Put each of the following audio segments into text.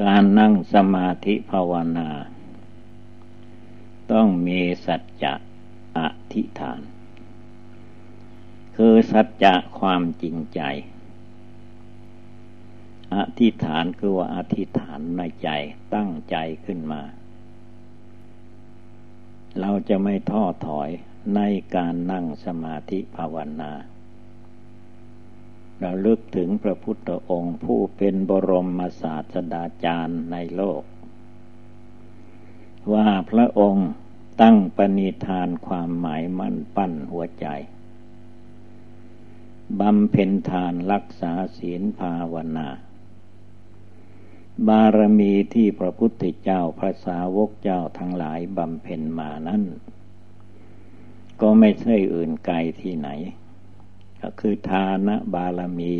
การนั่งสมาธิภาวนา ต้องมีสัจจะอธิษฐาน คือสัจจะความจริงใจ อธิษฐานคือว่าอธิษฐานในใจตั้งใจขึ้นมา เราจะไม่ท้อถอยในการนั่งสมาธิภาวนา ราลึกถึงพระพุทธองค์ผู้เป็นบรมศาสดาจารย์ในโลก ว่าพระองค์ตั้งปณิธานความหมายมั่นปั้นหัวใจบำเพ็ญทานรักษาศีลภาวนา บารมีที่พระพุทธเจ้าพระสาวกเจ้าทั้งหลายบำเพ็ญมานั้น ก็ไม่ใช่อื่นไกลที่ไหน ก็คือทานบารมี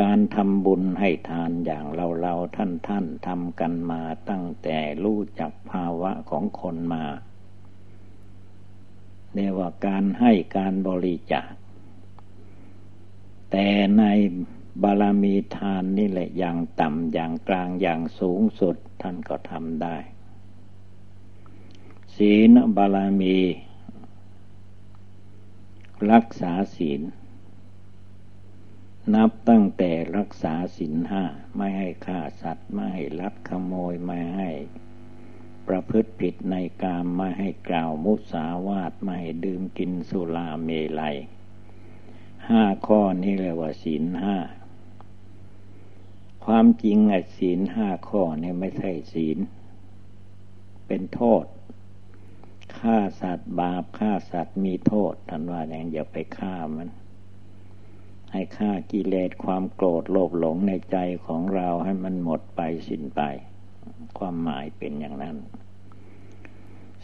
การทำบุญให้ทานอย่างเราเราท่านท่านทำกันมาตั้งแต่รู้จักภาวะของคนมาเรียกว่าการให้การบริจาค แต่ในบารมีทานนี่แหละอย่างต่ำอย่างกลางอย่างสูงสุดท่านก็ทำได้ ศีลบารมี รักษาศีล นับตั้งแต่รักษาศีลห้าไม่ให้ฆ่าสัตว์ ไม่ให้ลักขโมยไม่ให้ประพฤติผิดในกามไม่ให้กล่าวมุสาวาทไม่ให้ดื่มกินสุราเมลัยห้าข้อนี้เรียกว่าศีลห้าความจริงไอ้ศีลห้าข้อนี่ไม่ใช่ศีล เป็นโทษ ฆ่าสัตว์บาปฆ่าสัตว์มีโทษท่านว่าอย่างอย่าไปฆ่ามัน ให้ฆ่ากิเลสความโกรธโลภหลงในใจของเราให้มันหมดไปสิ้นไป ความหมายเป็นอย่างนั้น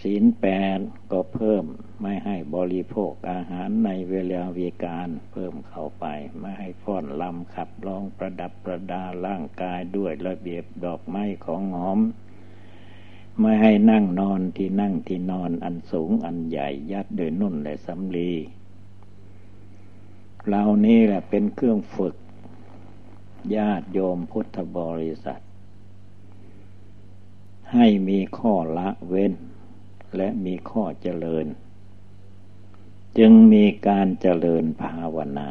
ศีลแปดก็เพิ่มไม่ให้บริโภคอาหารในเวลาวีการเพิ่มเข้าไป ไม่ให้ฟ้อนลำขับร้องประดับประดาร่างกายด้วยระเบียบดอกไม้ของหอม ไม่ให้นั่งนอนที่นั่งที่นอนอันสูงอันใหญ่ยัดโดยนุ่นและสำลีเหล่านี้แหละเป็นเครื่องฝึก ญาติโยมพุทธบริษัท ให้มีข้อละเว้น และมีข้อเจริญ จึงมีการเจริญภาวนา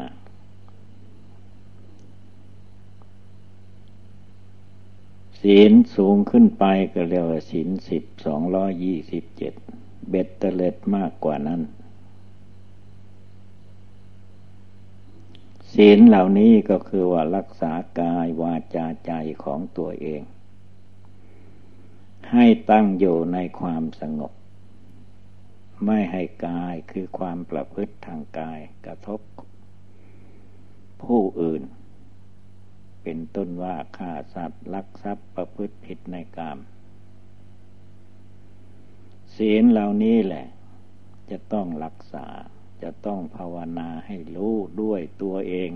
ศีลสูงขึ้นไปก็เรียกว่าศีลสิบสองร้อยี่สิบเจ็ดเบ็ดเตล็ดมากกว่านั้นศีลเหล่านี้ก็คือว่ารักษากายวาจาใจของตัวเอง ให้ตั้งอยู่ในความสงบ ไม่ให้กายคือความประพฤติทางกายกระทบผู้อื่น เป็นต้นว่าฆ่าสัตว์ลักทรัพย์ประพฤติผิดในกามศีลเหล่านี้แหละ จะต้องรักษาจะต้องภาวนาให้รู้ด้วยตัวเอง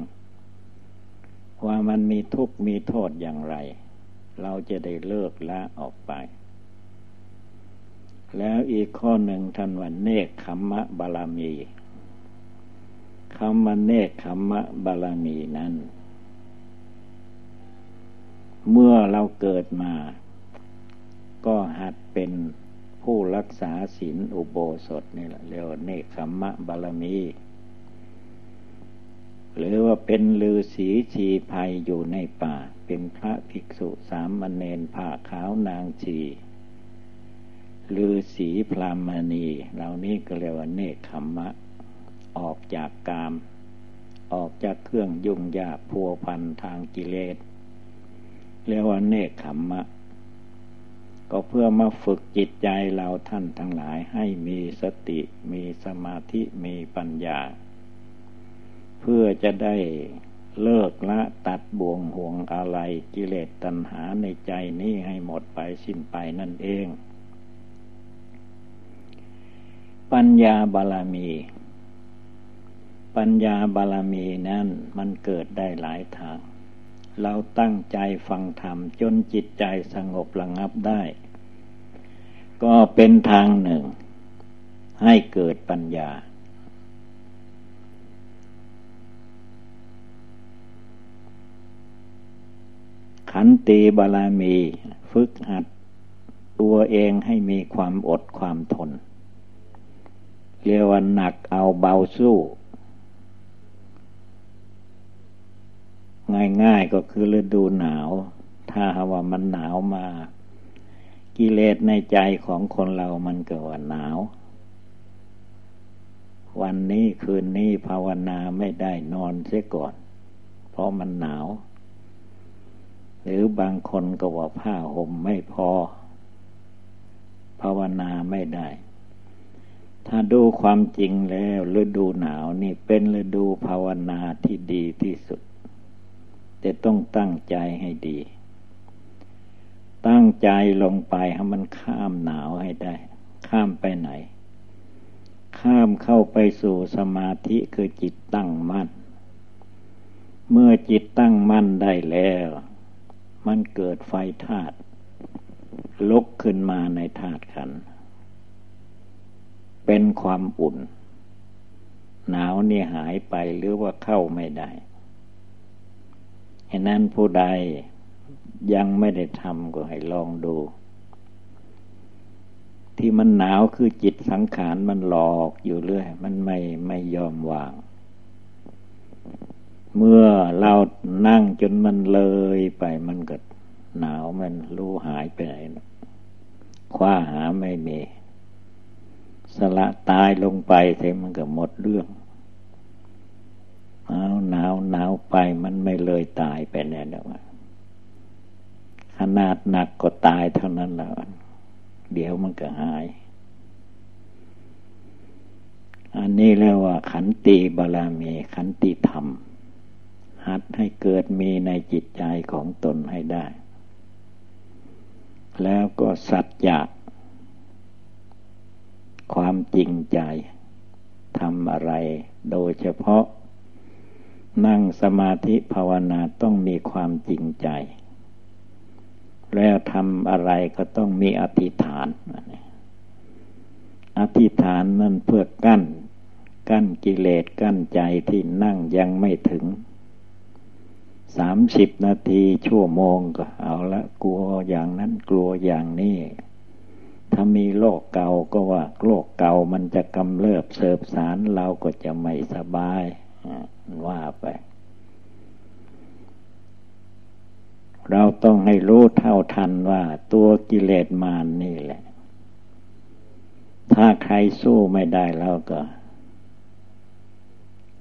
ว่ามันมีทุกข์มีโทษอย่างไร เราจะได้เลิกละออกไป แล้วอีกข้อหนึ่งท่านว่าเนคขมมะบาลามีคำว่าเนคขมมะบาลามีนั้น เมื่อเราเกิดมา ก็หัดเป็นผู้รักษาศีลอุโบสถนี่แหละเรียกว่าเนคขมมะบารมี หรือว่าเป็นลือศีชีภัยอยู่ในป่า เป็นพระภิกษุสามเณรผ้าขาวนางชีลือศีพรามณีเหล่านี้ก็เรียกว่าเนคขมมะ ออกจากกาม ออกจากเครื่องยุ่งยากพัวพันทางกิเลส เรียกว่าเนคขมมะ ก็เพื่อมาฝึกจิตใจเราท่านทั้งหลายให้มีสติมีสมาธิมีปัญญา เพื่อจะได้เลิกละตัดบ่วงห่วงอะไรกิเลสตัณหาในใจนี้ให้หมดไปสิ้นไปนั่นเอง ปัญญาบาลามี ปัญญาบาลามีนั้นมันเกิดได้หลายทาง เราตั้งใจฟังธรรมจนจิตใจสงบระงับได้ ก็เป็นทางหนึ่ง ให้เกิดปัญญา ขันติบาลามีฝึกหัดตัวเองให้มีความอดความทน เรียกว่าหนักเอาเบาสู้ ง่ายๆก็คือฤดูหนาว ถ้าว่ามันหนาวมา กิเลสในใจของคนเรามันเกิดว่าหนาว วันนี้คืนนี้ภาวนาไม่ได้นอนเสียก่อน เพราะมันหนาว หรือบางคนก็ว่าผ้าห่มไม่พอ ภาวนาไม่ได้ ถ้าดูความจริงแล้วฤดูหนาวนี่เป็นฤดูภาวนาที่ดีที่สุด แต่ต้องตั้งใจให้ดี ตั้งใจลงไปให้มันข้ามหนาวให้ได้ ข้ามไปไหน ข้ามเข้าไปสู่สมาธิคือจิตตั้งมั่น เมื่อจิตตั้งมั่นได้แล้ว มันเกิดไฟธาตุลุกขึ้นมาในธาตุขัน เป็นความอุ่น หนาวนี่หายไปหรือว่าเข้าไม่ได้ ฉะนั้นผู้ใดยังไม่ได้ทำก็ให้ลองดู ที่มันหนาวคือจิตสังขารมันหลอกอยู่เรื่อย มันไม่ไม่ยอมวาง เมื่อเรานั่งจนมันเลยไปมันก็หนาวมันรู้หายไปไหนคว้าหาไม่มี สละตายลงไปเสมันก็หมดเรื่อง หนาวหนาวหนาวไปมันไม่เลยตายไปแน่นอนขนาดหนักก็ตายเท่านั้นแหละเดี๋ยวมันก็หาย อันนี้เรียกว่าขันติบาลามีขันติธรรม หัดให้เกิดมีในจิตใจของตนให้ได้ แล้วก็สัจจะความจริงใจทำอะไรโดยเฉพาะ นั่งสมาธิภาวนาต้องมีความจริงใจ แล้วทำอะไรก็ต้องมีอธิษฐาน อธิษฐานนั่นเพื่อกั้น กั้นกิเลสกั้นใจที่นั่งยังไม่ถึงสามสิบนาทีชั่วโมงก็เอาละกลัวอย่างนั้นกลัวอย่างนี้ถ้ามีโรคเก่าก็ว่าโรคเก่ามันจะกำเริบเสบสารเราก็จะไม่สบาย ว่าไป เราต้องให้รู้เท่าทันว่าตัวกิเลสมานนี่แหละ ถ้าใครสู้ไม่ได้เราก็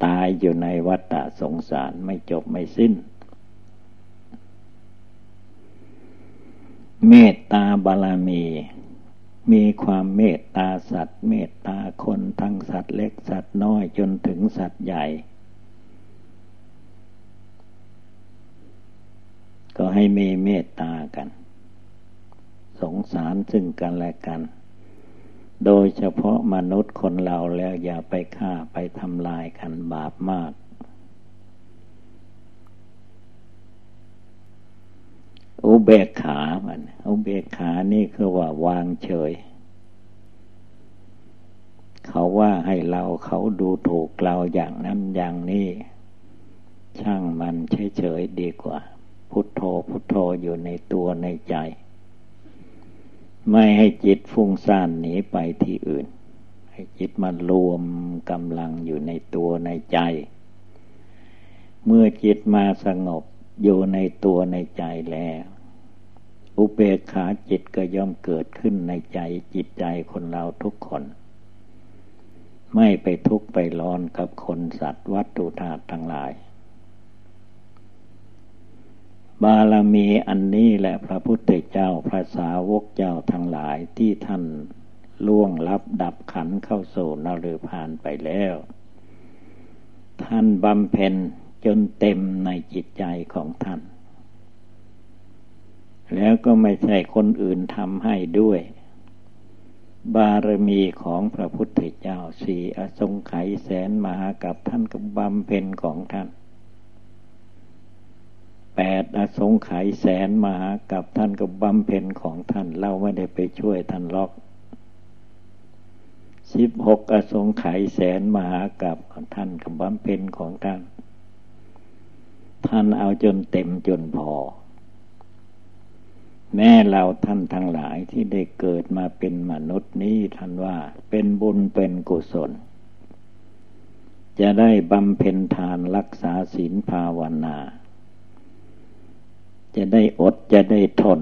ตายอยู่ในวัฏสงสารไม่จบไม่สิ้น เมตตาบารมีมีความเมตตาสัตว์ เมตตาคนทั้งสัตว์เล็กสัตว์น้อยจนถึงสัตว์ใหญ่ ก็ให้มีเมตตากัน สงสารซึ่งกันและกัน โดยเฉพาะมนุษย์คนเราแล้วอย่าไปฆ่าไปทำลายกันบาปมาก อุเบกขามันอุเบกขานี่คือว่าวางเฉย เขาว่าให้เราเขาดูถูกเราอย่างนั้นอย่างนี้ ช่างมันเฉยๆดีกว่า พุทโธพุทโธอยู่ในตัวในใจ ไม่ให้จิตฟุ้งซ่านหนีไปที่อื่น ให้จิตมันรวมกำลังอยู่ในตัวในใจ เมื่อจิตมาสงบอยู่ในตัวในใจแล้ว อุเบกขาจิตก็ย่อมเกิดขึ้นในใจจิตใจคนเราทุกคน ไม่ไปทุกข์ไปร้อนกับคนสัตว์วัตถุธาตุทั้งหลาย บารมีอันนี้แหละพระพุทธเจ้าพระสาวกเจ้าทั้งหลายที่ท่านล่วงลับดับขันเข้าสู่นรพานไปแล้ว ท่านบำเพ็ญจนเต็มในจิตใจของท่าน แล้วก็ไม่ใช่คนอื่นทำให้ด้วย บารมีของพระพุทธเจ้าสี่อสงไขยแสนมหากับท่านกับบำเพ็ญของท่าน แปดอสงไขยแสนมหากับท่านกับบำเพ็ญของท่าน เราไม่ได้ไปช่วยท่านล็อกสิบหกอสงไขยแสนมหากับท่านกับบำเพ็ญของท่าน ท่านเอาจนเต็มจนพอ แม่เราท่านทั้งหลายที่ได้เกิดมาเป็นมนุษย์นี้ท่านว่าเป็นบุญเป็นกุศล จะได้บำเพ็ญทานรักษาศีลภาวนา จะได้อดจะได้ทน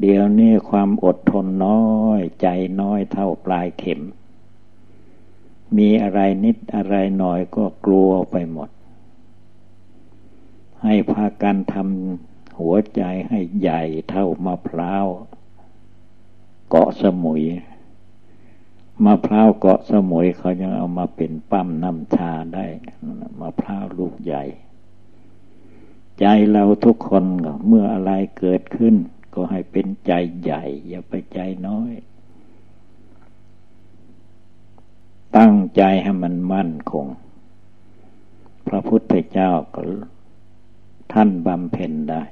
เดี๋ยวนี้ความอดทนน้อย ใจน้อยเท่าปลายเข็ม มีอะไรนิดอะไรหน่อยก็กลัวไปหมด ให้พากันทำหัวใจให้ใหญ่เท่ามะพร้าวเกาะสมุยมะพร้าวเกาะสมุยเขายังเอามาเป็นปั้มน้ำชาได้มะพร้าวลูกใหญ่ ใจเราทุกคนเมื่ออะไรเกิดขึ้น ก็ให้เป็นใจใหญ่ อย่าไปใจน้อย ตั้งใจให้มันมั่นคง พระพุทธเจ้าก็ท่านบำเพ็ญได้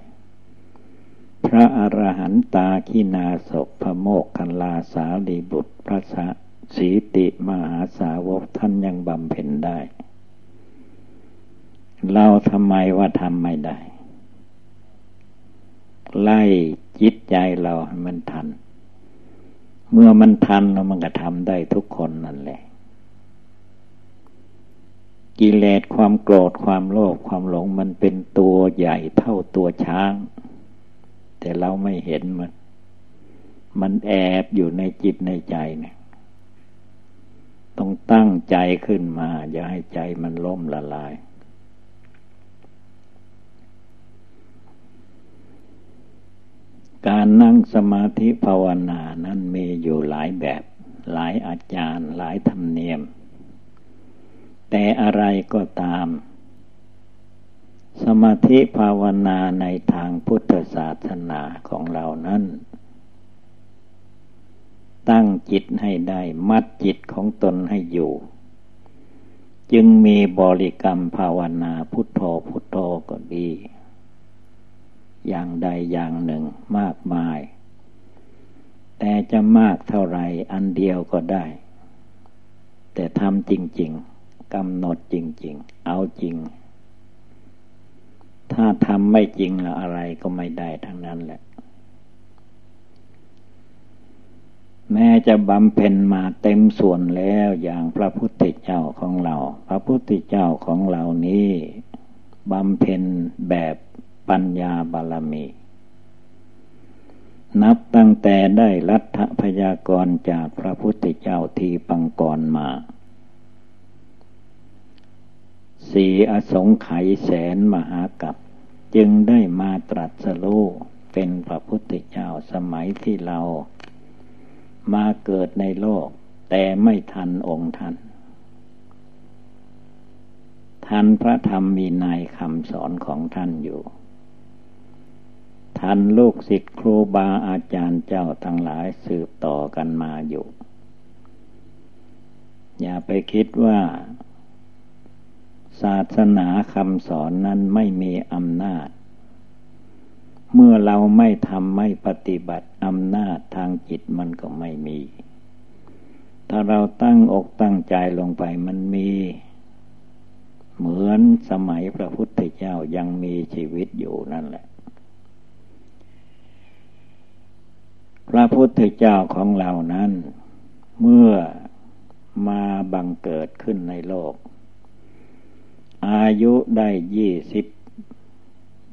พระอรหันตาขีนาศพระโมกขันลาสาลีบุตรพระสีติมหาสาวกท่านยังบำเพ็ญได้ เราทำไมว่าทำไม่ได้ ไล่จิตใจเราให้มันทัน เมื่อมันทันแล้วมันก็ทำได้ทุกคนนั่นแหละ กิเลสความโกรธความโลภความหลงมันเป็นตัวใหญ่เท่าตัวช้าง แต่เราไม่เห็นมัน มันแอบอยู่ในจิตในใจเนี่ยต้องตั้งใจขึ้นมา อย่าให้ใจมันล่มละลาย การนั่งสมาธิภาวนานั้นมีอยู่หลายแบบ หลายอาจารย์ หลายธรรมเนียม แต่อะไรก็ตาม สมาธิภาวนาในทางพุทธศาสนาของเรานั้น ตั้งจิตให้ได้มัดจิตของตนให้อยู่ จึงมีบริกรรมภาวนาพุทโธพุทโธก็ดี อย่างใดอย่างหนึ่งมากมาย แต่จะมากเท่าไรอันเดียวก็ได้ แต่ทำจริง ๆกำหนดจริง ๆ เอาจริง ถ้าทำไม่จริงอะไรก็ไม่ได้ทั้งนั้นแหละ แม้จะบำเพ็ญมาเต็มส่วนแล้วอย่างพระพุทธเจ้าของเรา พระพุทธเจ้าของเรานี้บำเพ็ญแบบ ปัญญาบารมี นับตั้งแต่ได้รัฐพยากรจากพระพุทธเจ้าทีปังกรมาสีอสงไขยแสนมหากับจึงได้มาตรัสรู้เป็นพระพุทธเจ้าสมัยที่เรา มาเกิดในโลก แต่ไม่ทันองค์ท่านทันพระธรรมมีในคำสอนของท่านอยู่ ทันลูกศิษย์ครูบาอาจารย์เจ้าทั้งหลายสืบต่อกันมาอยู่ อย่าไปคิดว่า ศาสนาคำสอนนั้นไม่มีอำนาจ เมื่อเราไม่ทำไม่ปฏิบัติอำนาจทางจิตมันก็ไม่มี ถ้าเราตั้งอกตั้งใจลงไปมันมี เหมือนสมัยพระพุทธเจ้ายังมีชีวิตอยู่นั่นแหละ พระพุทธเจ้าของเรานั้น เมื่อมาบังเกิดขึ้นในโลก อายุได้ยี่สิบ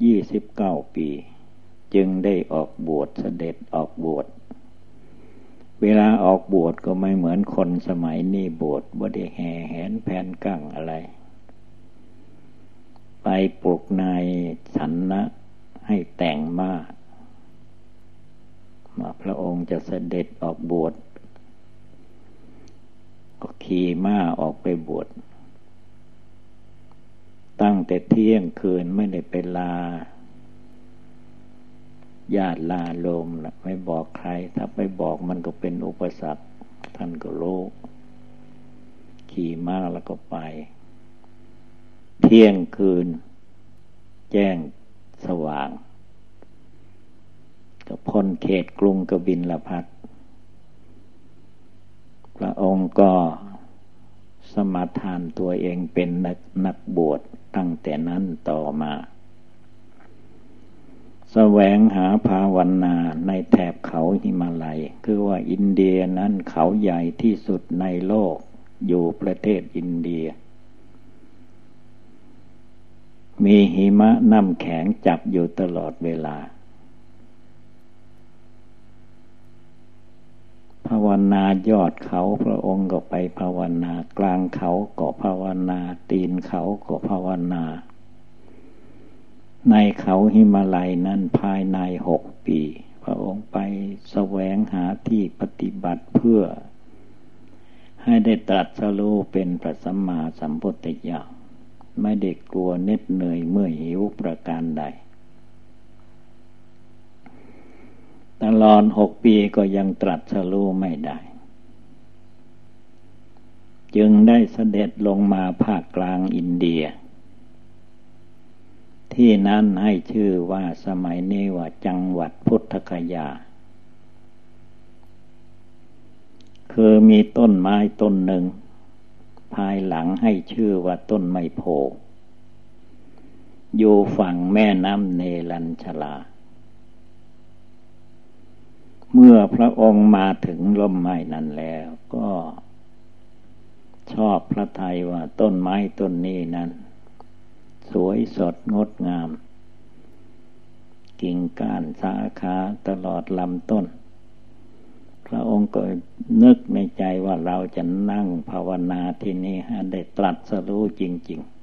ยี่สิบเก้าปี จึงได้ออกบวชเสด็จออกบวชเวลาออกบวชก็ไม่เหมือนคนสมัยนี้บวชบ่ได้แห่แหนแผนกั้งอะไร ไปปลุกนายสันนะให้แต่งมามา พระองค์จะเสด็จออกบวชก็ขี่ม้าออกไปบวชตั้งแต่เที่ยงคืนไม่ได้ไปลา ญาติลาลมนะไม่บอกใคร ถ้าไปบอกมันก็เป็นอุปสรรค ท่านก็รู้ขี่ม้าแล้วก็ไป เที่ยงคืน แจ้งสว่าง ก็พ้นเขตกรุงกบินละพัดพระองค์ก็สมาทานตัวเองเป็นนักนักบวชตั้งแต่นั้นต่อมา แสวงหาภาวนาในแถบเขาหิมาลัย คือว่าอินเดียนั้นเขาใหญ่ที่สุดในโลกอยู่ประเทศอินเดีย มีหิมะน้ำแข็งจับอยู่ตลอดเวลา ภาวนายอดเขาพระองค์ก็ไปภาวนากลางเขาก็ภาวนา ตีนเขาก็ภาวนา ในเขาหิมาลัยนั้นภายในหกปี พระองค์ไปแสวงหาที่ปฏิบัติเพื่อ ให้ได้ตรัสรู้เป็นพระสัมมาสัมพุทธเจ้าไม่ได้กลัวเน็ดเหนื่อยเมื่อหิวประการใด ตลอดหกปีก็ยังตรัสรู้ไม่ได้ จึงได้เสด็จลงมาภาคกลางอินเดีย ที่นั้นให้ชื่อว่าสมัยนี้ว่าจังหวัดพุทธคยา คือมีต้นไม้ต้นหนึ่ง ภายหลังให้ชื่อว่าต้นไมโพอยู่ฝั่งแม่น้ำเนลัญชลา เมื่อพระองค์มาถึงร่มไม้นั้นแล้วก็ ชอบพระทัยว่าต้นไม้ต้นนี้นั้น สวยสดงดงาม กิ่งก้านสาขาตลอดลำต้น พระองค์ก็นึกในใจว่าเราจะนั่งภาวนาที่นี่ให้ได้ตรัสรู้จริง ๆ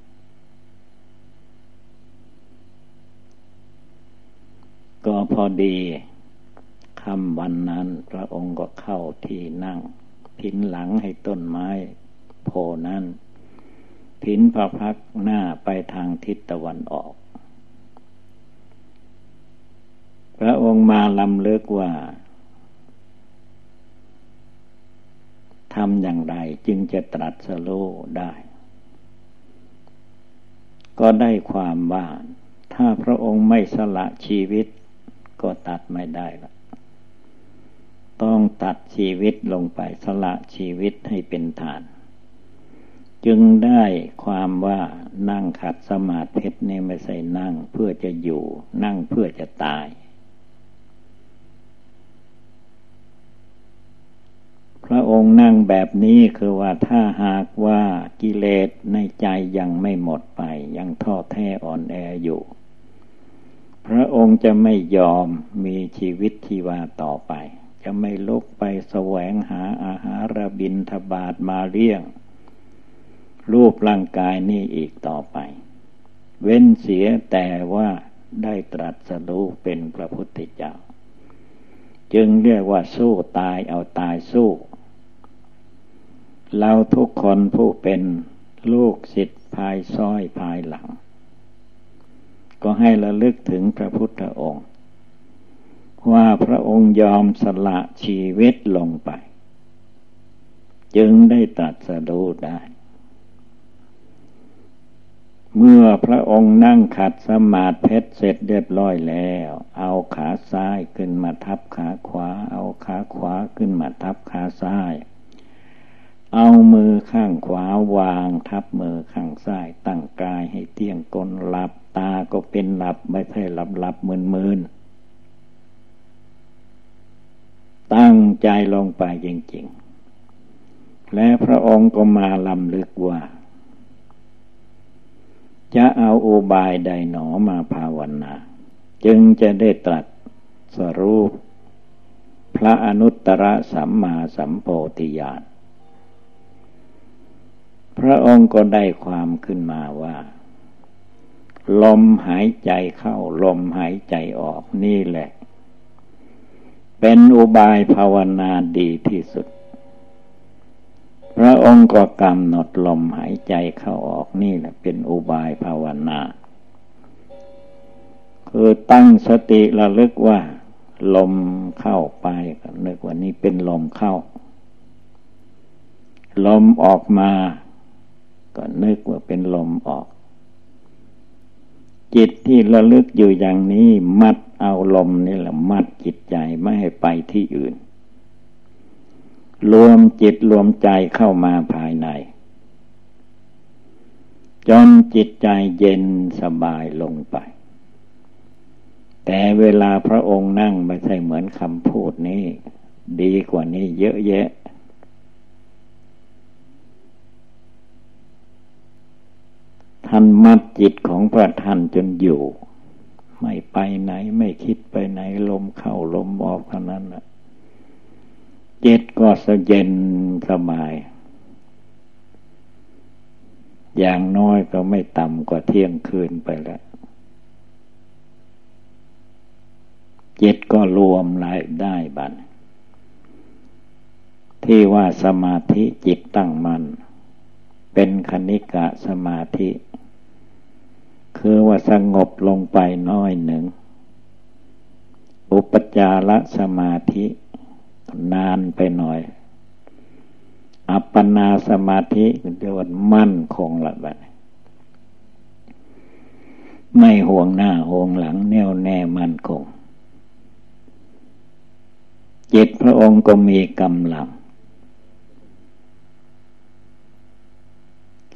ก็พอดี คำวันนั้น พระองค์ก็เข้าที่นั่งพินหลังให้ต้นไม้โพนั้นผินพระพักหน้าไปทางทิศตะวันออก พระองค์มาลำเลิกว่าทำอย่างไรจึงจะตรัสรู้ได้ ก็ได้ความว่า ถ้าพระองค์ไม่สละชีวิต ก็ตัดไม่ได้ละ ต้องตัดชีวิตลงไปสละชีวิตให้เป็นฐาน จึงได้ความว่านั่งขัดสมาธินี่ไม่ใช่นั่งเพื่อจะอยู่ นั่งเพื่อจะตาย พระองค์นั่งแบบนี้คือว่าถ้าหากว่ากิเลสในใจยังไม่หมดไป ยังท้อแท้อ่อนแออยู่พระองค์จะไม่ยอมมีชีวิตชีวาต่อไป จะไม่ลุกไปแสวงหาอาหารบินทบาทมาเลี้ยง รูปร่างกายนี้อีกต่อไป เว้นเสียแต่ว่าได้ตรัสรู้เป็นพระพุทธเจ้า จึงเรียกว่าสู้ตายเอาตายสู้ เราทุกคนผู้เป็นลูกศิษย์ภายซ้อยภายหลัง ก็ให้ระลึกถึงพระพุทธองค์ ว่าพระองค์ยอมสละชีวิตลงไป จึงได้ตรัสรู้ได้ เมื่อพระองค์นั่งขัดสมาธิเสร็จเรียบร้อยแล้ว เอาขาซ้ายขึ้นมาทับขาขวา เอาขาขวาขึ้นมาทับขาซ้ายเอามือข้างขวาวางทับมือข้างซ้ายตั้งกายให้เที่ยงกลหลับตาก็เป็นหลับไม่ใช่หลับหลับมืนมืน ตั้งใจลงไปจริง ๆ และพระองค์ก็มาลำลึกว่า จะเอาอุบายใดหนอมาภาวนา จึงจะได้ตรัสสรูป พระอนุตตรสัมมาสัมโพธิญาณพระองค์ก็ได้ความขึ้นมาว่า ลมหายใจเข้าลมหายใจออกนี่แหละ เป็นอุบายภาวนาดีที่สุด พระองค์ก็กำหนดลมหายใจเข้าออกนี่แหละเป็นอุบายภาวนา คือตั้งสติระลึกว่า ลมเข้าไปก็นึกว่านี่เป็นลมเข้า ลมออกมา ก็นึกว่าเป็นลมออก จิตที่ระลึกอยู่อย่างนี้ มัดเอาลมนี่แหละมัดจิตใจไม่ให้ไปที่อื่น รวมจิตรวมใจเข้ามาภายใน จนจิตใจเย็นสบายลงไป แต่เวลาพระองค์นั่งไม่ใช่เหมือนคำพูดนี้ ดีกว่านี้เยอะแยะ ท่านมัดจิตของพระท่านจนอยู่ ไม่ไปไหนไม่คิดไปไหนลมเข้าลมออกเท่านั้นนะจิตก็สเย็นสบาย อย่างน้อยก็ไม่ต่ำกว่าเที่ยงคืนไปแล้วจิตก็รวมได้ได้บันที่ว่าสมาธิจิตตั้งมัน่นเป็นคณิกะสมาธิ คือว่าสงบลงไปน้อยหนึ่ง อุปจารสมาธินานไปหน่อย อัปปนาสมาธิเรียกว่ามั่นคงละบัดไม่ห่วงหน้าห่วงหลังแน่วแน่มั่นคง จิตพระองค์ก็มีกำลัง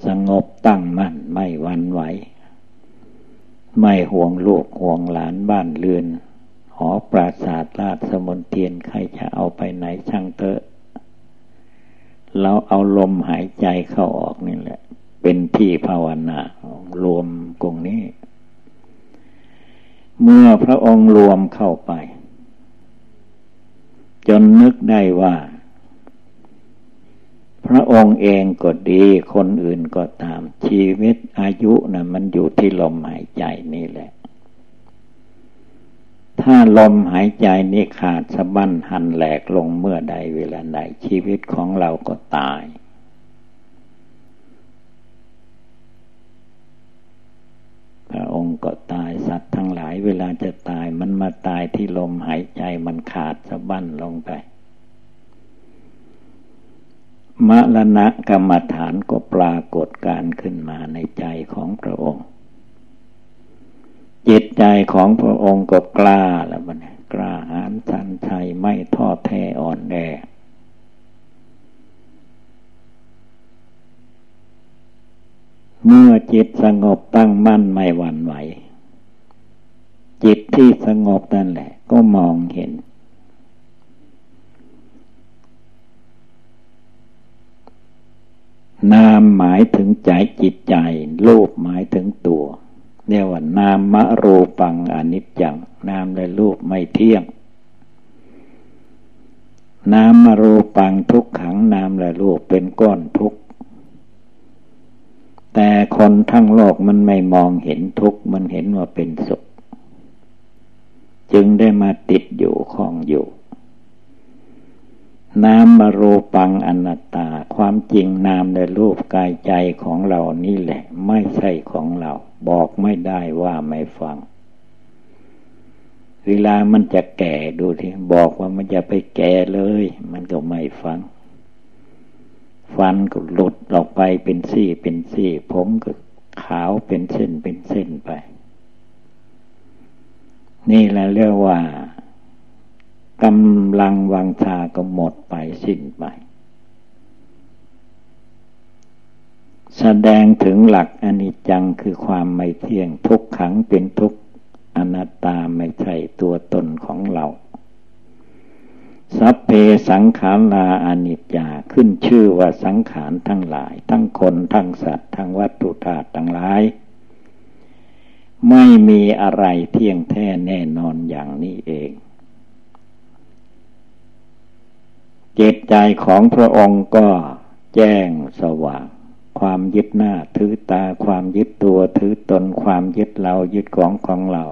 สงบตั้งมั่นไม่วันไหว ไม่ห่วงลูกห่วงหลานบ้านเรือน หอปราศาสตร์ราชมนเทียนใครจะเอาไปไหนช่างเถอะ เราเอาลมหายใจเข้าออกนี่แหละ เป็นที่ภาวนารวมกงนี้ เมื่อพระองค์รวมเข้าไป จนนึกได้ว่า พระองค์เองก็ดี คนอื่นก็ตาม ชีวิตอายุนะมันอยู่ที่ลมหายใจนี่แหละ ถ้าลมหายใจนี้ขาดสะบั้นหันแหลกลงเมื่อใดเวลาใดชีวิตของเราก็ตาย พระองค์ก็ตายสัตว์ทั้งหลายเวลาจะตายมันมาตายที่ลมหายใจมันขาดสะบั้นลงไป มรณะกรรมฐานก็ปรากฏการขึ้นมาในใจของพระองค์ จิตใจของพระองค์ก็กล้าแล้วมันกล้าหาญสันชัยไม่ท้อแท้อ่อนแอเมื่อจิตสงบตั้งมั่นไม่หวั่นไหว จิตที่สงบนั่นแหละ ก็มองเห็น นามหมายถึงใจจิตใจรูปหมายถึงตัวเรียกว่านามมะรูปังอนิจจัง นามและรูปไม่เที่ยง นามมรูปังทุกขังนามและรูปเป็นก้อนทุกข์แต่คนทั้งโลกมันไม่มองเห็นทุกข์มันเห็นว่าเป็นสุข จึงได้มาติดอยู่คลองอยู่ นามมารูปังอนัตตา ความจริงนามในรูปกายใจของเรานี่แหละ ไม่ใช่ของเรา บอกไม่ได้ว่าไม่ฟัง เวลามันจะแก่ดูที่บอกว่ามันจะไปแก่เลย มันก็ไม่ฟัง ฟันก็หลุดออกไปเป็นซี่เป็นซี่ ผมก็ขาวเป็นเส้นเป็นเส้นไป นี่แหละเรียกว่า กำลังวังชาก็หมดไปสิ้นไป แสดงถึงหลักอนิจจังคือความไม่เที่ยงทุกขังเป็นทุกอนัตตาไม่ใช่ตัวตนของเรา สัพเพสังขารลาอนิจจาขึ้นชื่อว่าสังขารทั้งหลาย ทั้งคนทั้งสัตว์ทั้งวัตถุธาตุทั้งหลาย ไม่มีอะไรเที่ยงแท้แน่นอนอย่างนี้เองเจิตใจของพระองค์ก็แจ้งสว่าง ความยึดหน้าถือตาความยึดตัวถือตนความยึดเรายึดของของเรา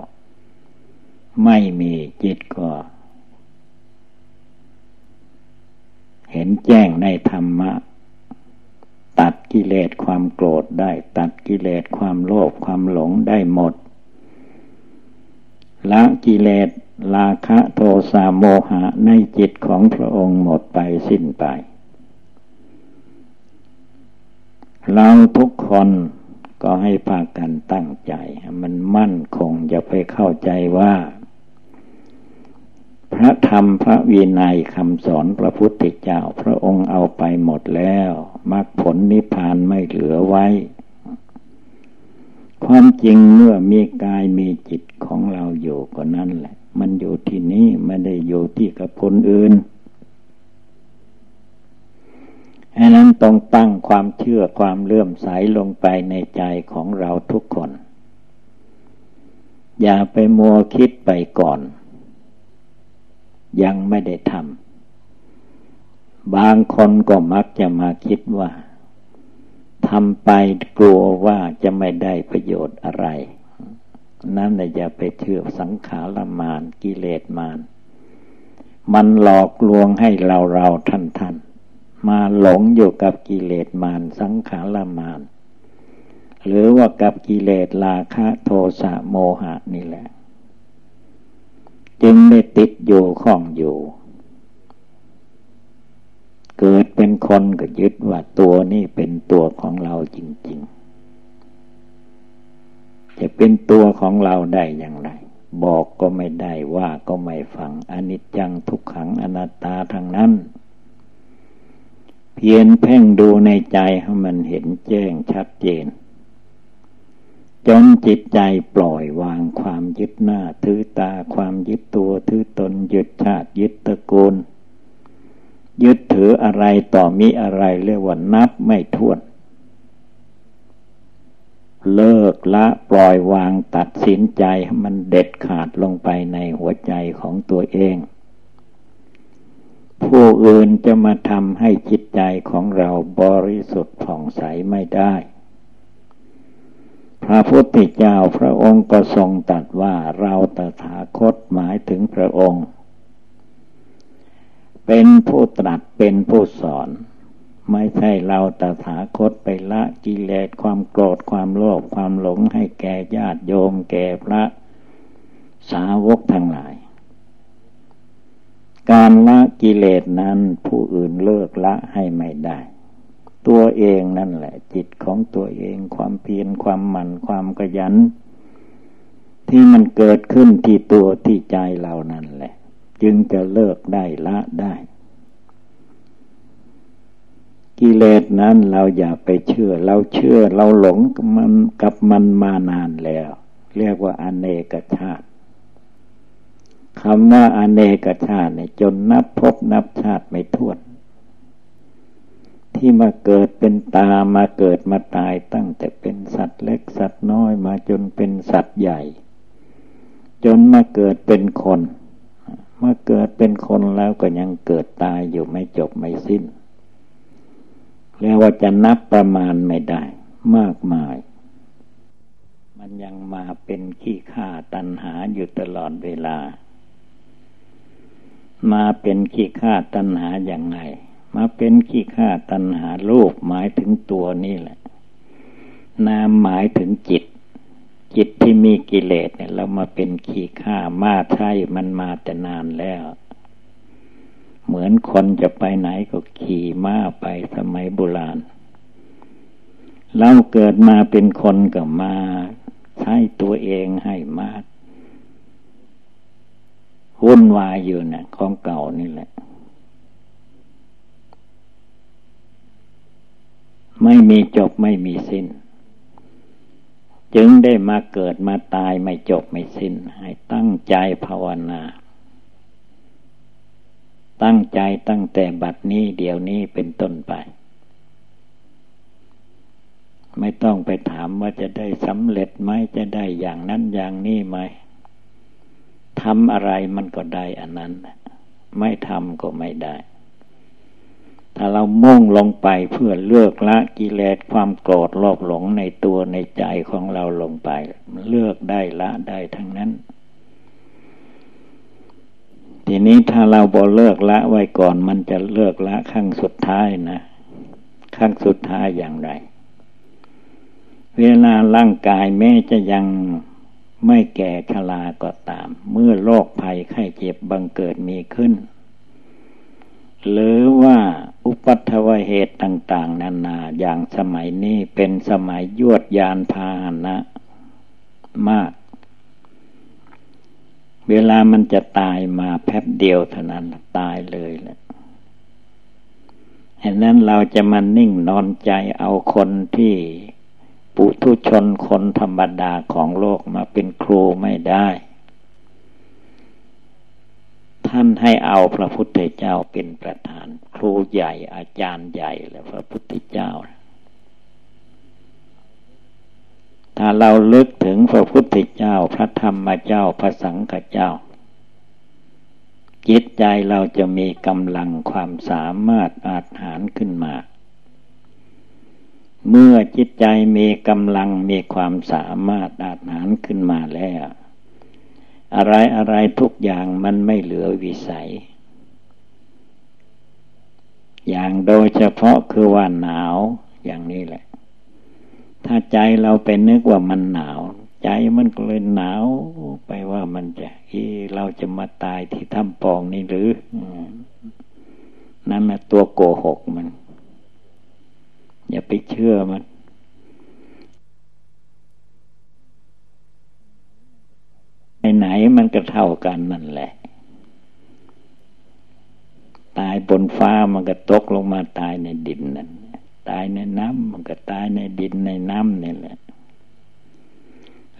ไม่มีจิตก็ เห็นแจ้งในธรรมะ ตัดกิเลสความโกรธได้ ตัดกิเลสความโลภความหลงได้หมด ละกิเลสราคะโทสะโมหะในจิตของพระองค์หมดไปสิ้นไป เราทุกคนก็ให้พากันตั้งใจ มันมั่นคงอย่าไปเข้าใจว่า พระธรรมพระวินัยคำสอนพระพุทธเจ้า พระองค์เอาไปหมดแล้วมรรคผลนิพพานไม่เหลือไว้ ความจริงเมื่อมีกายมีจิตของเราอยู่ก็นั่นแหละ มันอยู่ที่นี้ไม่ได้อยู่ที่กับคนอื่นอันนั้นต้องตั้งความเชื่อความเลื่อมใสลงไปในใจของเราทุกคน อย่าไปมัวคิดไปก่อน ยังไม่ได้ทำบางคนก็มักจะมาคิดว่า ทำไปกลัวว่าจะไม่ได้ประโยชน์อะไร นั่นแหละอย่าไปเชื่อสังขารมานกิเลสมาน มันหลอกลวงให้เราเราท่านท่านมาหลงอยู่กับกิเลสมานสังขารมาน หรือว่ากับกิเลสราคะโทสะโมหะนี่แหละ จึงได้ติดอยู่ข้องอยู่ เป็นคนก็ยึดว่าตัวนี่เป็นตัวของเราจริง ๆ จะเป็นตัวของเราได้อย่างไร บอกก็ไม่ได้ว่าก็ไม่ฟังอนิจจังทุกขังอนัตตาทางนั้น เพียนเพ่งดูในใจให้มันเห็นแจ้งชัดเจนจนจิตใจปล่อยวางความยึดหน้า ถือตาความยึดตัวถือตนยึดชาติยึดตระกูล ยึดถืออะไรต่อมีอะไรเรียกว่านับไม่ถ้วน เลิกละปล่อยวางตัดสินใจให้มันเด็ดขาดลงไปในหัวใจของตัวเอง ผู้อื่นจะมาทำให้จิตใจของเราบริสุทธิ์ผ่องใสไม่ได้ พระพุทธเจ้าพระองค์ก็ทรงตัดว่าเราตถาคตหมายถึงพระองค์ เป็นผู้ตรัสเป็นผู้สอน ไม่ใช่เราตถาคตไปละกิเลสความโกรธความโลภความหลงให้แก่ญาติโยมแก่พระสาวกทั้งหลาย การละกิเลสนั้นผู้อื่นเลิกละให้ไม่ได้ ตัวเองนั่นแหละ จิตของตัวเองความเพียรความหมั่นความกระยัน ที่มันเกิดขึ้นที่ตัวที่ใจเรานั่นแหละ จึงจะเลิกได้ละได้ กิเลสนั้นเราอย่าไปเชื่อ เราเชื่อเราหลงกับมันกับมันมานานแล้ว เรียกว่าอเนกชาติคำว่าอเนกชาติเนี่ยจนนับพบนับชาติไม่ท้วนที่มาเกิดเป็นตามาเกิดมาตายตั้งแต่เป็นสัตว์เล็กสัตว์น้อยมาจนเป็นสัตว์ใหญ่ จนมาเกิดเป็นคน มื่อเกิดเป็นคนแล้วก็ยังเกิดตายอยู่ไม่จบไม่สิ้น เรียกว่าจะนับประมาณไม่ได้ มากมาย มันยังมาเป็นขี้ข้าตันหาอยู่ตลอดเวลา มาเป็นขี้ข้าตัณหาอย่างไง มาเป็นขี้ข้าตัณหาลูกหมายถึงตัวนี่แหละ นามหมายถึงจิต จิตที่มีกิเลสเนี่ย เรามาเป็นขี้ข้ามาใช่มันมาแต่นานแล้ว เหมือนคนจะไปไหนก็ขี่ม้าไปสมัยโบราณ เราเกิดมาเป็นคนก็มาใช้ตัวเองให้มากวุ่นวายอยู่นะ่ะของเก่านี่แหละ ไม่มีจบไม่มีสิ้น จึงได้มาเกิดมาตายไม่จบไม่สิ้น ให้ตั้งใจภาวนา ตั้งใจตั้งแต่บัดนี้เดี๋ยวนี้เป็นต้นไป ไม่ต้องไปถามว่าจะได้สำเร็จไหมจะได้อย่างนั้นอย่างนี้ไหมทำอะไรมันก็ได้อันนั้น ไม่ทำก็ไม่ได้ ถ้าเรามุ่งลงไปเพื่อเลือกละกิเลสความโกรธโลภหลงในตัวในใจของเราลงไป เลือกได้ละได้ทั้งนั้น ทีนี้ถ้าเราบอเลิกละไว้ก่อนมันจะเลิกละขั้งสุดท้ายนะขั้งสุดท้ายอย่างไร เวลาร่างกายแม้จะยังไม่แก่ชราก็ตาม เมื่อโรคภัยไข้เจ็บบังเกิดมีขึ้น หรือว่าอุปัตวเหตุต่าง ๆ นานาอย่างสมัยนี้เป็นสมัยยวดยานพาหนะมาก เวลามันจะตายมาแป๊บเดียวเท่านั้นตายเลยแหละเห็นนั้นเราจะมานิ่งนอนใจเอาคนที่ปุถุชนคนธรรมดาของโลกมาเป็นครูไม่ได้ ท่านให้เอาพระพุทธเจ้าเป็นประธาน ครูใหญ่อาจารย์ใหญ่และพระพุทธเจ้า ถ้าเราลึกถึงพระพุทธเจ้า พระธรรมเจ้าพระสังฆเจ้า จิตใจเราจะมีกำลังความสามารถอาจหารขึ้นมา เมื่อจิตใจมีกำลังมีความสามารถอาจหารขึ้นมาแล้ว อะไรอะไรทุกอย่างมันไม่เหลือวิสัย อย่างโดยเฉพาะคือว่าหนาวอย่างนี้แหละ ถ้าใจเราไปนึกว่ามันหนาว ใจมันก็เลยหนาวไปว่ามันจะเราจะมาตายที่ถ้ำปองนี่หรือนั่นแหละตัวโกหกมัน อย่าไปเชื่อมัน ไหนมันก็เท่ากันนั่นแหละ ตายบนฟ้ามันก็ตกลงมาตายในดินนั่นตายในน้ำมันก็ตายในดินในน้ำนี่แหละ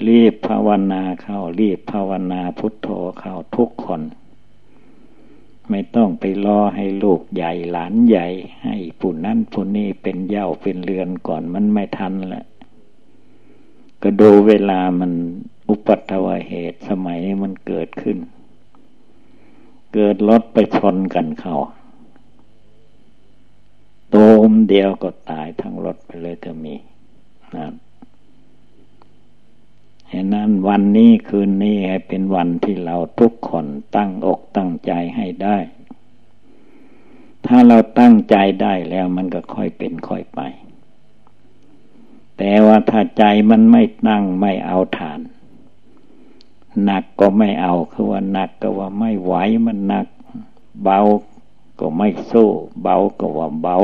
รีบภาวนาเข้า รีบภาวนาพุทโธเข้าทุกคน ไม่ต้องไปรอให้ลูกใหญ่หลานใหญ่ ให้ผู้นั้นผู้นี้เป็นเย่าเป็นเรือนก่อนมันไม่ทันแหละก็ดูเวลามัน อุปัตวเหตุสมัยนี้มันเกิดขึ้น เกิดรถไปชนกันเข้าโตมเดียวก็ตายทั้งรถไปเลยก็มีนะเหตุนั้นวันนี้คืนนี้ให้เป็นวันที่เราทุกคนตั้งอกตั้งใจให้ได้ ถ้าเราตั้งใจได้แล้วมันก็ค่อยเป็นค่อยไป แต่ว่าถ้าใจมันไม่ตั้งไม่เอาฐาน หนักก็ไม่เอาคือว่าหนักก็ว่าไม่ไหวมันหนัก เบาก็ไม่สู้ เบาก็ว่าเบา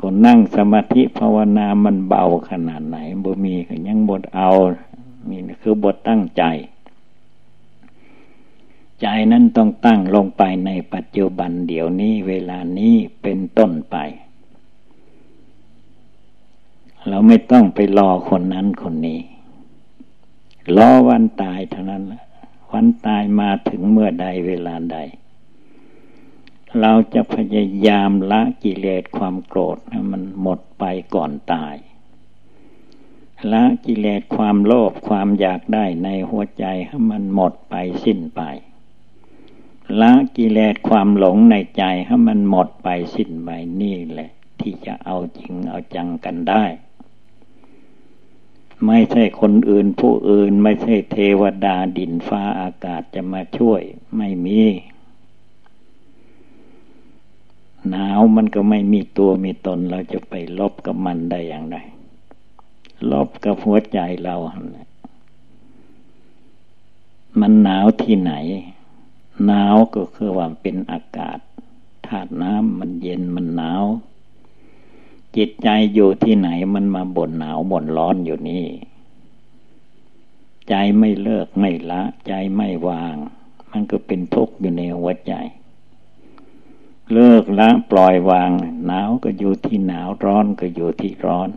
ก็นั่งสมาธิภาวนามันเบาขนาดไหนบ่มีก็ยังบดเอานี่คือบทตั้งใจ ใจนั้นต้องตั้งลงไปในปัจจุบันเดี๋ยวนี้เวลานี้เป็นต้นไป เราไม่ต้องไปรอคนนั้นคนนี้ รอวันตายเท่านั้นวันตายมาถึงเมื่อใดเวลาใด เราจะพยายามละกิเลสความโกรธให้มันหมดไปก่อนตาย ละกิเลสความโลภความอยากได้ในหัวใจให้มันหมดไปสิ้นไป ละกิเลสความหลงในใจให้มันหมดไปสิ้นไปนี่แหละ ที่จะเอาจริงเอาจังกันได้ ไม่ใช่คนอื่นผู้อื่น ไม่ใช่เทวดาดินฟ้าอากาศจะมาช่วย ไม่มี หนาวมันก็ไม่มีตัวมีตน เราจะไปลบกับมันได้อย่างไรลบกับหัวใจเรามันหนาวที่ไหน หนาวก็คือว่าเป็นอากาศธาตุน้ำมันเย็นมันหนาว จิตใจอยู่ที่ไหนมันมาบ่นหนาวบ่นร้อนอยู่นี่ ใจไม่เลิกไม่ละ ใจไม่วาง มันก็เป็นทุกข์อยู่ในหัวใจ เลิกละปล่อยวาง หนาวก็อยู่ที่หนาวร้อนก็อยู่ที่ร้อน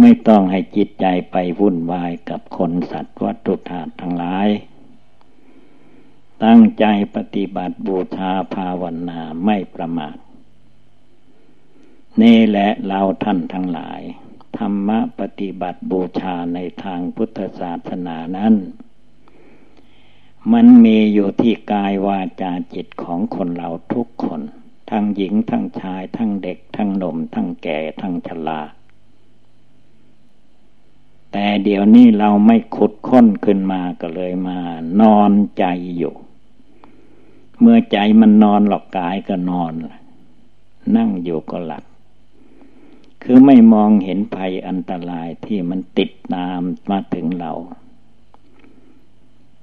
ไม่ต้องให้จิตใจไปวุ่นวายกับคนสัตว์วัตถุธาตุทั้งหลายตั้งใจปฏิบัติบูชาภาวนาไม่ประมาท นี่แหละเราท่านทั้งหลาย ธรรมปฏิบัติบูชาในทางพุทธศาสนานั้น มันมีอยู่ที่กายวาจาจิตของคนเราทุกคน ทั้งหญิงทั้งชายทั้งเด็ก ทั้งหนุ่มทั้งแก่ทั้งชราแต่เดี๋ยวนี้เราไม่ขุดค้นขึ้นมาก็เลยมา นอนใจอยู่ เมื่อใจมันนอนหลอกกายก็นอน นั่งอยู่ก็หลับ คือไม่มองเห็นภัยอันตรายที่มันติดตามมาถึงเรา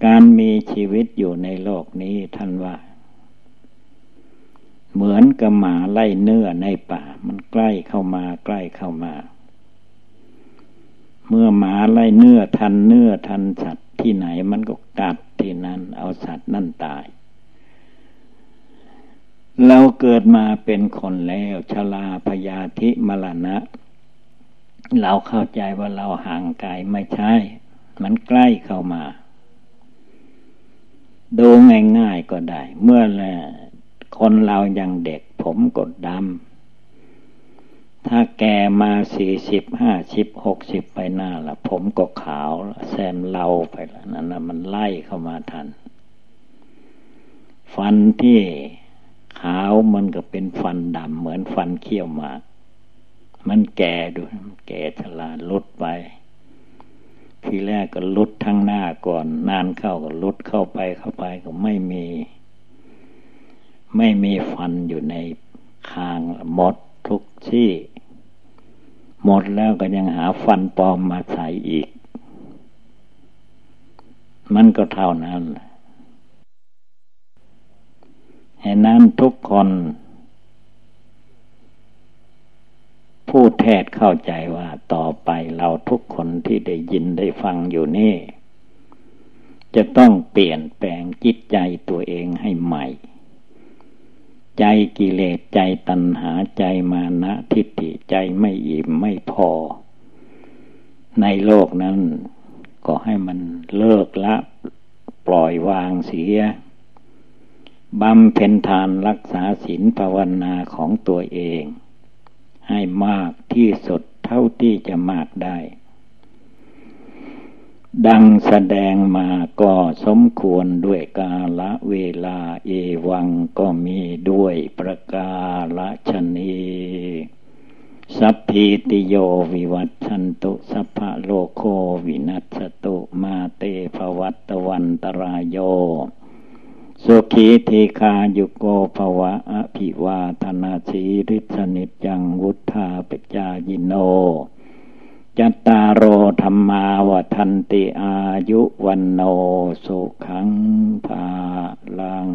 การมีชีวิตอยู่ในโลกนี้ท่านว่า เหมือนกับหมาไล่เนื้อในป่า มันใกล้เข้ามาใกล้เข้ามา เมื่อหมาไล่เนื้อทันเนื้อทันสัตว์ที่ไหนมันก็กัดที่นั้นเอาสัตว์นั่นตาย เราเกิดมาเป็นคนแล้วชลาพยาธิมรณะ เราเข้าใจว่าเราห่างไกลไม่ใช่ มันใกล้เข้ามา ดูง่ายๆก็ได้ เมื่อแลคนเรายังเด็กผมกดดำ ถ้าแกมาสี่สิบห้าสิบหกสิบไปหน้าละผมก็ขาวแซมเล่าไปล้วนั่นนะมันไล่เข้ามาทัน ฟันที่าวมันก็เป็นฟันดำเหมือนฟันเขี้ยวหมากมันแก่ดูแก่ชราลดไป ทีแรกก็ลดทั้งหน้าก่อน นานเข้าก็ลดเข้าไปเข้าไปก็ไม่มี ไม่มีฟันอยู่ในคางหมดทุกที่ หมดแล้วก็ยังหาฟันปลอมมาใส่อีก มันก็เท่านั้นแหละ หนนั้นทุกคน ผู้แทศเข้าใจว่าต่อไปเราทุกคนที่ได้ยินได้ฟังอยู่นี่ จะต้องเปลี่ยนแปลงจิตใจตัวเองให้ใหม่ ใจกิเลสใจตัณหาใจมานะทิฏฐิใจไม่อิ่มไม่พอ ในโลกนั้นก็ให้มันเลิกละปล่อยวางเสีย บำเพ็ญทานรักษาศีลภาวนาของตัวเอง ให้มากที่สุดเท่าที่จะมากได้ ดังแสดงมาก็สมควรด้วยกาละเวลาเอวังก็มีด้วยประกาละชนีสัพพิติโยวิวัตชันตุสัพพะโลโควินัสตุมาเตภวัตวันตรายโย สุขีทีคายุโกภวะอภิวาธนาชีริสนิจังวุธาปิจายิโน จัตตารโอธรรมาวทันติอายุวันโนสุขังภาลัง